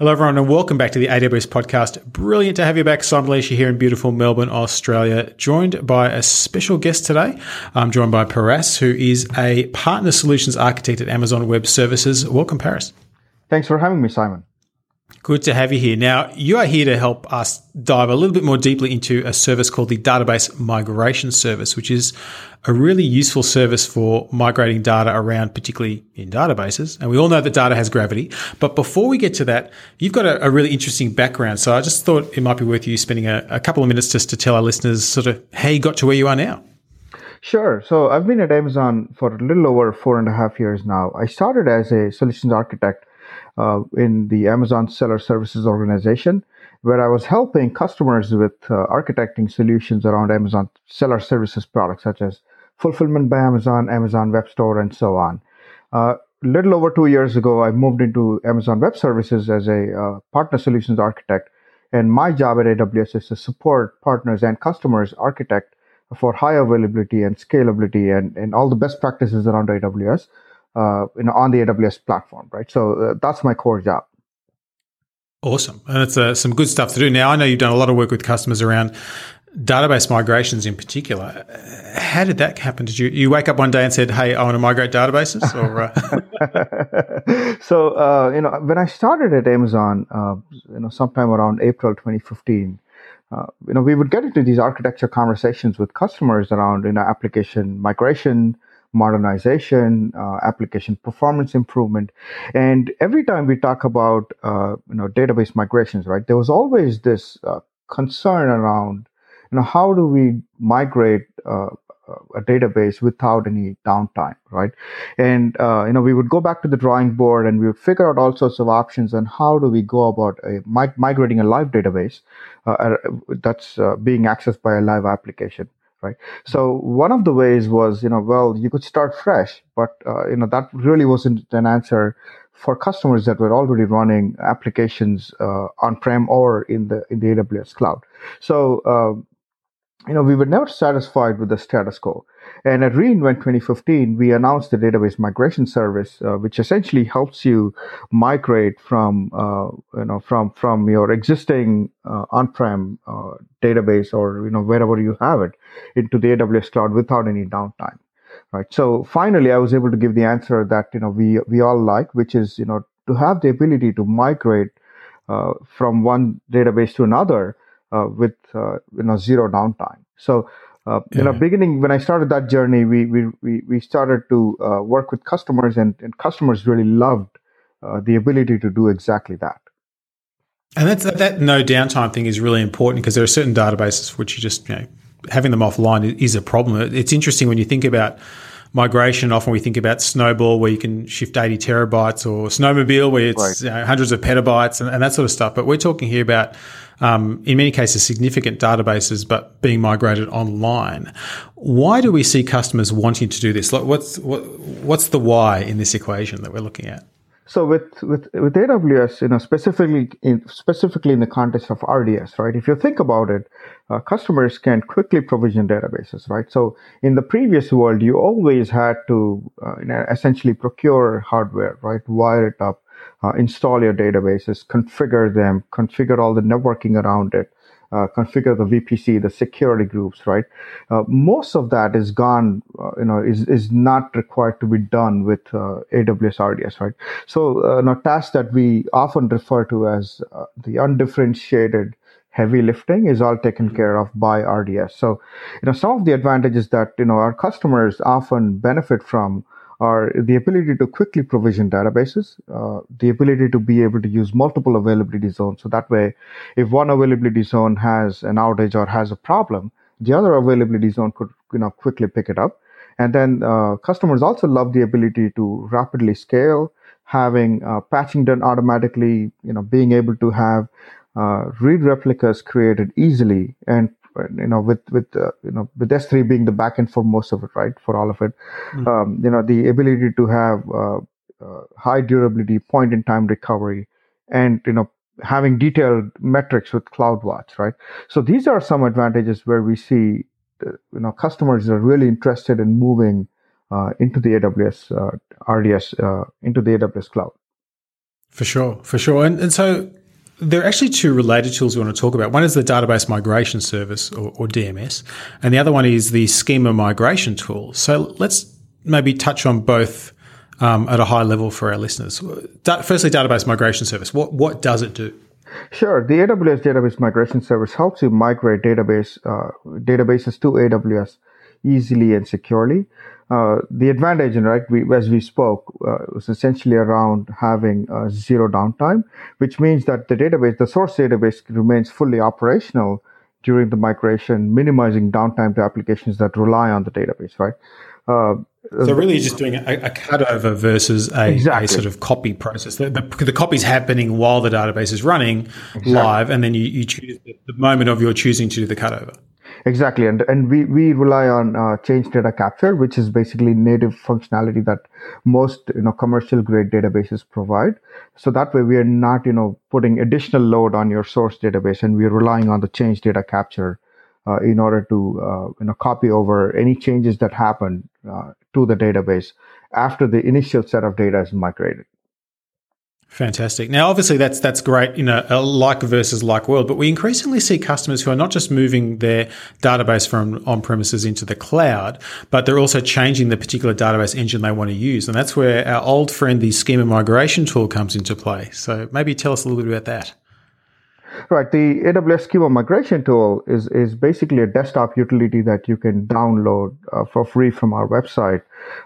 Hello, everyone, and welcome back to the AWS podcast. Brilliant to have you back. Simon Elisha here in beautiful Melbourne, Australia, joined by a special guest today. I'm joined by Paras, who is a partner solutions architect at Amazon Web Services. Welcome, Paras. Thanks for having me, Simon. Good to have you here. Now, you are here to help us dive a little bit more deeply into a service called the Database Migration Service, which is a really useful service for migrating data around, particularly in databases. And we all know that data has gravity. But before we get to that, you've got a, a really interesting background. So I just thought it might be worth you spending a, a couple of minutes just to tell our listeners sort of how you got to where you are now. Sure. So I've been at Amazon for a little over four and a half years now. I started as a solutions architect uh, in the Amazon Seller Services organization, where I was helping customers with uh, architecting solutions around Amazon Seller Services products, such as Fulfillment by Amazon, Amazon Web Store, and so on. Uh, little over two years ago, I moved into Amazon Web Services as a uh, partner solutions architect. And my job at AWS is to support partners and customers architect for high availability and scalability and, and all the best practices around AWS uh, you know, on the AWS platform, right? So uh, that's my core job. Awesome. And it's uh, some good stuff to do. Now, I know you've done a lot of work with customers around database migrations in particular. How did that happen? Did you, you wake up one day and said, Hey, I want to migrate databases? Or, uh... so, uh, you know, when I started at Amazon, uh, you know, sometime around April 2015, uh, you know, we would get into these architecture conversations with customers around, you know, application migration, modernization, uh, application performance improvement. And every time we talk about uh, you know database migrations, right, there was always this uh, concern around you know how do we migrate uh, a database without any downtime, right? And uh, you know we would go back to the drawing board and we would figure out all sorts of options on how do we go about a, migrating a live database uh, that's being accessed by a live application right? So one of the ways was you know well you could start fresh but uh, you know that really wasn't an answer for customers that were already running applications uh, on prem or in the in the aws cloud. So uh, you know, we were never satisfied with the status quo. And at reInvent 2015, we announced the database migration service, uh, which essentially helps you migrate from, uh, you know, from from your existing uh, on-prem uh, database or you know wherever you have it into the AWS cloud without any downtime. Right. So finally, I was able to give the answer that you know we we all like, which is you know to have the ability to migrate uh, from one database to another with uh, you know zero downtime. So uh, yeah. you know, beginning when I started that journey, we we we, started to work with customers, and, and customers really loved the ability to do exactly that. And that's that no downtime thing is really important because there are certain databases which you just you know having them offline is a problem. It's interesting when you think about migration. Often we think about Snowball, where you can shift 80 terabytes, or Snowmobile, where it's right. you know, hundreds of petabytes and, and, that sort of stuff. But we're talking here about, um, in many cases, significant databases, but being migrated online. Why do we see customers wanting to do this? What's what, what's the why in this equation that we're looking at? So with, with, with AWS, you know, specifically in, specifically in the context of RDS, right? If you think about it, uh, customers can quickly provision databases, right? So in the previous world, you always had to uh, essentially procure hardware, right? Wire it up, uh, install your databases, configure them, configure all the networking around it, uh, configure the VPC, the security groups, right? Uh, most of that is gone, uh, you know, is, is not required to be done with uh, AWS RDS, right? So, uh, tasks that we often refer to as uh, the undifferentiated heavy lifting is all taken care of by RDS. So, you know, some of the advantages that, you know, our customers often benefit from are the ability to quickly provision databases, uh, the ability to be able to use multiple availability zones. So that way, if one availability zone has an outage or has a problem, the other availability zone could you know quickly pick it up. And then uh, customers also love the ability to rapidly scale, having uh, patching done automatically, you know, being able to have uh, read replicas created easily and you know with with uh, you know with S3 being the backend for most of it, right? For all of it, mm-hmm. um, you know the ability to have uh, uh, high durability, point in time recovery, and you know having detailed metrics with CloudWatch, right? So these are some advantages where we see uh, you know customers are really interested in moving uh, into the AWS uh, RDS into the AWS cloud. For sure, for sure. And, and so there are actually two related tools we want to talk about. One is the Database Migration Service, or, or DMS, and the other one is the Schema Migration Tool. So let's maybe touch on both um, at a high level for our listeners. Da- firstly, Database Migration Service. What what does it do? Sure. The AWS Database Migration Service helps you migrate database uh, databases to AWS easily and securely. Uh, the advantage, right, we, as we spoke, uh, was essentially around having uh, zero downtime, which means that the database, the source database, remains fully operational during the migration, minimizing downtime to applications that rely on the database, right? Uh, so really, you're just doing a, a cutover versus a, exactly. a, sort of copy process. The, the, the copy is happening while the database is running exactly. live, and then you, you choose the, the moment of your choosing to do the cutover. Exactly, and and we we rely on uh, change data capture, which is basically native functionality that most you know commercial grade databases provide. So that way, we are not you know putting additional load on your source database, and we're relying on the change data capture uh, in order to uh, you know copy over any changes that happen uh, to the database after the initial set of data is migrated. Fantastic. Now, obviously, that's that's great in a, a, like versus like world, but we increasingly see customers who are not just moving their database from on premises into the cloud, but they're also changing the particular database engine they want to use, and that's where our old friend, the Schema Migration tool, comes into play. So, maybe tell us a little bit about that. Right. The AWS Schema Migration tool is is basically a desktop utility that you can download uh, for free from our website.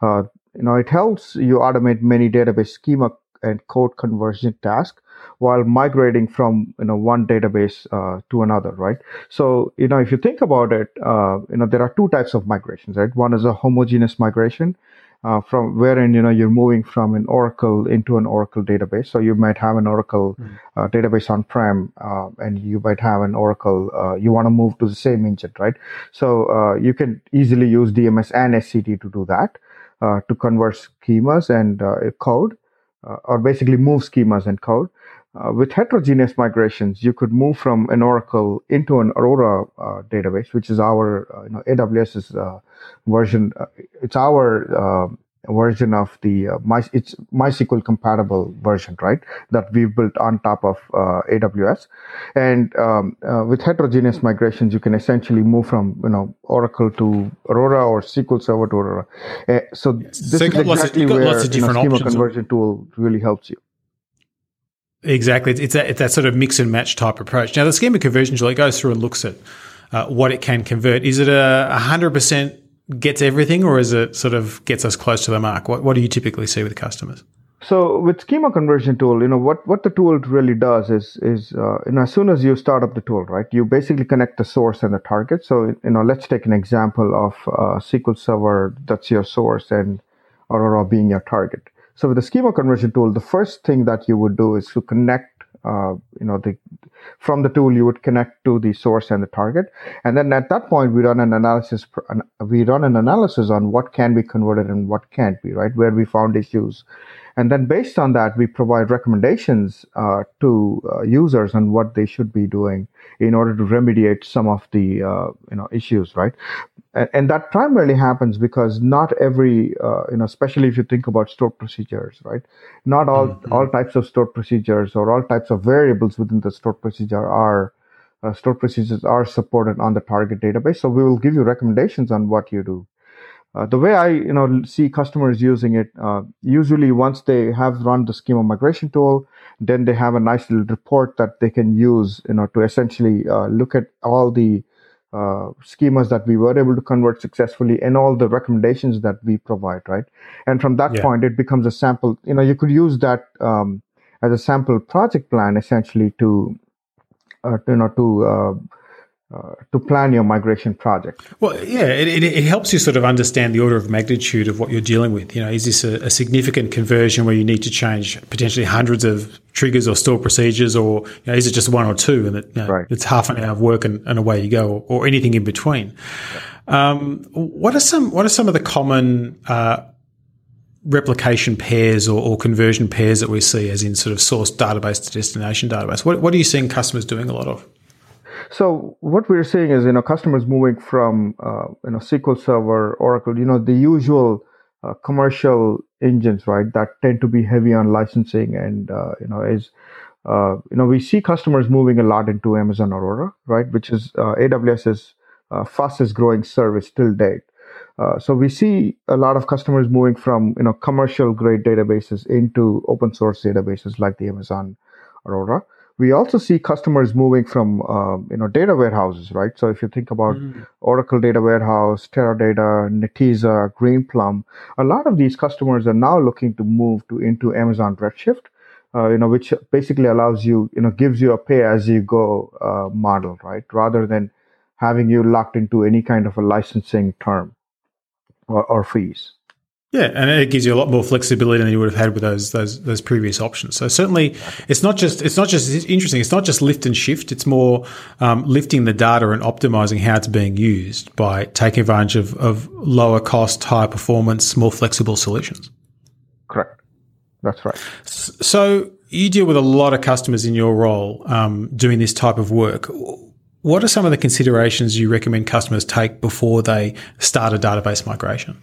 Uh, you know, it helps you automate many database schema and code conversion task while migrating from you know one database uh, to another right? So you know if you think about it uh, you know there are two types of migrations right? One is a homogeneous migration uh, from wherein you know you're moving from an oracle into an oracle database. So you might have an oracle mm. database on prem uh, and you might have an oracle uh, you want to move to the same engine right? So you can easily use dms and sct to do that to convert schemas and code or basically move schemas and code. Uh, with heterogeneous migrations, you could move from an Oracle into an Aurora uh, database, which is our uh, you know, AWS's uh, version. Uh, it's our version of the uh, My, it's MySQL compatible version, right? That we've built on top of uh, AWS. And um, uh, with heterogeneous migrations, you can essentially move from you know Oracle to Aurora or SQL Server to Aurora. Uh, so this so is exactly of, where you know, schema conversion tool really helps you. Exactly, it's that, it's that sort of mix and match type approach. Now, the schema conversion tool it goes through and looks at uh, what it can convert. Is it a hundred percent gets everything, or is it sort of gets us close to the mark? What, what do you typically see with customers? So with schema conversion tool, you know what what the tool really does is is uh, you know as soon as you start up the tool, right, you basically connect the source and the target. So you know let's take an example of uh, SQL Server that's your source and Aurora being your target. So with the schema conversion tool, the first thing that you would do is to connect uh, you know the from the tool you would connect to the source and the target. And then at that point we run an analysis we run an analysis on what can be converted and what can't be right? Where we found issues. And then based on that we provide recommendations uh, to uh, users on what they should be doing in order to remediate some of the uh, you know issues right and, and, that primarily happens because not every uh, you know especially if you think about stored procedures right? Not all mm-hmm. all types of stored procedures or all types of variables within the stored procedure are uh, stored procedures are supported on the target database. So we will give you recommendations on what you do. Uh, the way I, you know, see customers using it, uh, usually once they have run the schema migration tool, then they have a nice little report that they can use, you know, to essentially uh, look at all the uh, schemas that we were able to convert successfully and all the recommendations that we provide, right? And from that yeah. point, it becomes a sample. You know, you could use that um, as a sample project plan essentially to, uh, you know, to uh, to plan your migration project. Well, yeah, it, it, it, helps you sort of understand the order of magnitude of what you're dealing with. You know, is this a, a, significant conversion where you need to change potentially hundreds of triggers or store procedures, or you know, is it just one or two and it, you know, right. it's half an hour of work and, and away you go, or, or anything in between? Um, what are some What are some of the common uh, replication pairs or, or, conversion pairs that we see, as in sort of source database to destination database? What What are you seeing customers doing a lot of? So what we're seeing is, you know, customers moving from, uh, you know, SQL Server, Oracle, you know, the usual uh, commercial engines, right, that tend to be heavy on licensing and uh, you know is uh, you know we see customers moving a lot into Amazon Aurora, right, which is uh, AWS's uh, fastest growing service till date. So we see a lot of customers moving from you know commercial grade databases into open source databases like the Amazon Aurora. We also see customers moving from uh, you know data warehouses, right? So if you think about mm. Oracle Data Warehouse, Teradata, Netezza, Greenplum, a lot of these customers are now looking to move to into Amazon Redshift, uh, you know, which basically allows you, you know, gives you a pay as you go uh, model, right? Rather than having you locked into any kind of a licensing term or, or fees. Yeah, and it gives you a lot more flexibility than you would have had with those those those previous options. So certainly, it's not just it's not just it's interesting. It's not just lift and shift. It's more um, lifting the data and optimizing how it's being used by taking advantage of, of lower cost, higher performance, more flexible solutions. Correct. That's right. So you deal with a lot of customers in your role um, doing this type of work. What are some of the considerations you recommend customers take before they start a database migration?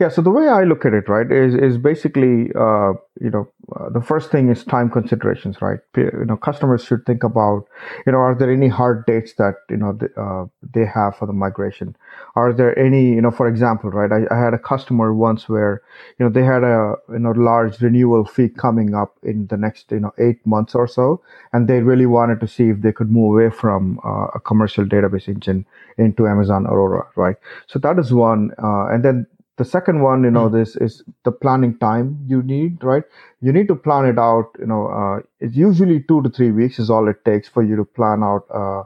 Yeah, so the way I look at it, right, is is basically, uh, you know, uh, the first thing is time considerations, right? You know, customers should think about, you know, are there any hard dates that you know th- uh, they have for the migration? Are there any, you know, for example, right? I, I had a customer once where, you know, they had a you know large renewal fee coming up in the next you know eight months or so, and they really wanted to see if they could move away from uh, a commercial database engine into Amazon Aurora, right? So that is one, uh, and then the second one you know mm. this is the planning time you need right? You need to plan it out you know uh, it's usually two to three weeks is all it takes for you to plan out uh,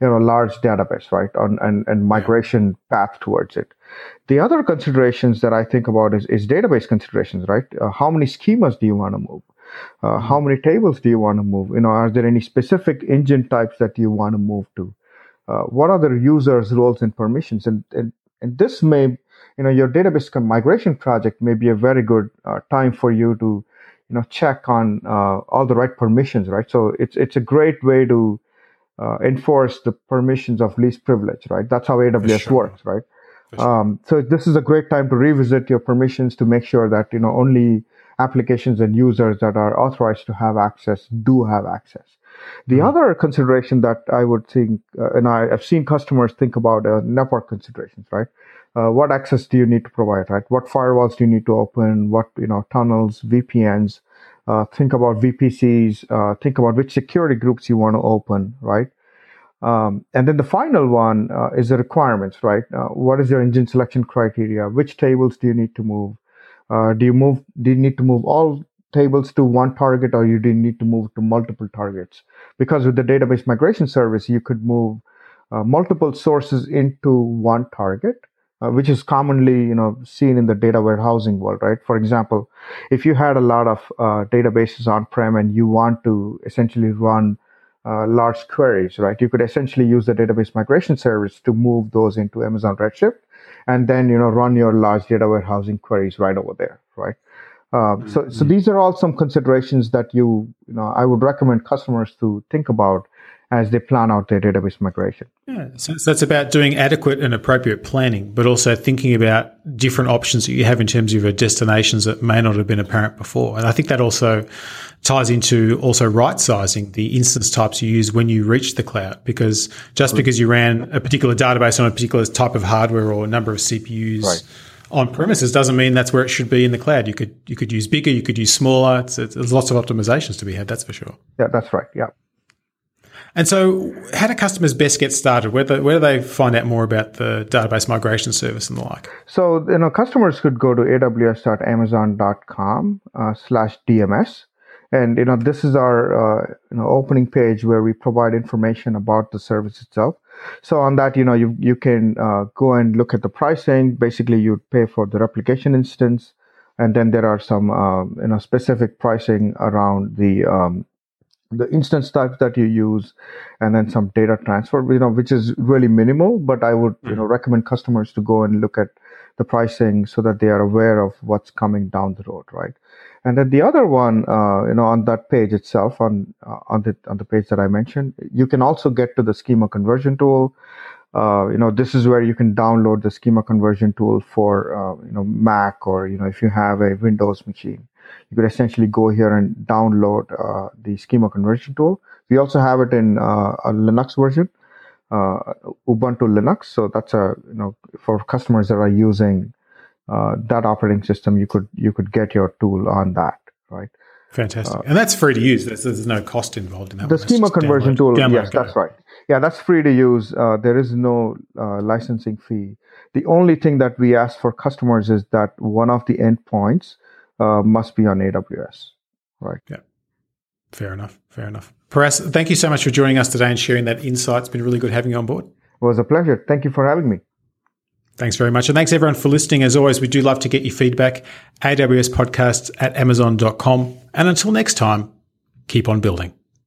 you know large database right? On and, and migration path towards it. The other considerations that i think about is, is database considerations right? Uh, how many schemas do you want to move? Uh, how many tables do you want to move? You know are there any specific engine types that you want to move to? Uh, what are the users roles and permissions? And, and and this may you know your database migration project may be a very good uh, time for you to you know check on uh, all the right permissions right so it's it's a great way to uh, enforce the permissions of least privilege right that's how aws sure. works right sure. um, so this is a great time to revisit your permissions to make sure that you know only applications and users that are authorized to have access do have access the mm-hmm. other consideration that I would think, uh, and I, have seen customers think about uh, network considerations, right? uh, what access do you need to provide, right? What firewalls do you need to open? What you know, tunnels, VPNs. Uh, think about VPCs. Uh, think about which security groups you want to open, right? Um, and then the final one uh, is the requirements, right? Uh, what is your engine selection criteria? Which tables do you need to move? Uh, do you move? Do you need to move all tables to one target, or you didn't need to move to multiple targets? Because with the database migration service, you could move multiple sources into one target uh, which is commonly you know seen in the data warehousing world right? For example if you had a lot of uh, databases on prem and you want to essentially run uh, large queries right? You could essentially use the database migration service to move those into amazon redshift and then you know run your large data warehousing queries right over there right mm-hmm. so so mm-hmm. these are all some considerations that you you know i would recommend customers to think about as they plan out their database migration. Yeah, so that's about doing adequate and appropriate planning, but also thinking about different options that you have in terms of your destinations that may not have been apparent before. And I think that also ties into also right sizing the instance types you use when you reach the cloud, because just because you ran a particular database on a particular type of hardware or a number of CPUs. Right. On premises doesn't mean that's where it should be in the cloud. You could you could use bigger, you could use smaller. It's, it's, there's lots of optimizations to be had. That's for sure. Yeah, that's right. Yeah. And so, how do customers best get started? Where, the, where do they find out more about the database migration service and the like? So, you know, customers could go to aws.amazon.com uh, slash DMS. And, you know, this is our uh, you know, opening page where we provide information about the service itself. So on that, you know, you, you can uh, go and look at the pricing. Basically, you pay for the replication instance. And then there are some, uh, you know, specific pricing around the um, the instance types that you use and then some data transfer you know which is really minimal but i would you know mm-hmm. recommend customers to go and look at the pricing so that they are aware of what's coming down the road right and then the other one uh, you know on that page itself on uh, on the on the page that i mentioned you can also get to the schema conversion tool uh, you know, this is where you can download the schema conversion tool for, uh, you know, Mac or, you know, if you have a Windows machine, you could essentially go here and download uh, the schema conversion tool. We also have it in uh, a Linux version, Ubuntu Linux. So that's a, you know, for customers that are using uh, that operating system, you could, you could get your tool on that, right? Fantastic. and that's free to use. There's, there's no cost involved in that. The one. Schema conversion download- tool, download yes, that's right. Yeah, that's free to use. Uh, there is no uh, licensing fee. The only thing that we ask for customers is that one of the endpoints uh, must be on AWS, right? Yeah, fair enough. Fair enough. Paras, thank you so much for joining us today and sharing that insight. It's been really good having you on board. It was a pleasure. Thank you for having me. Thanks very much. And thanks everyone for listening. As always, we do love to get your feedback. AWS podcasts at amazon.com. And until next time, keep on building.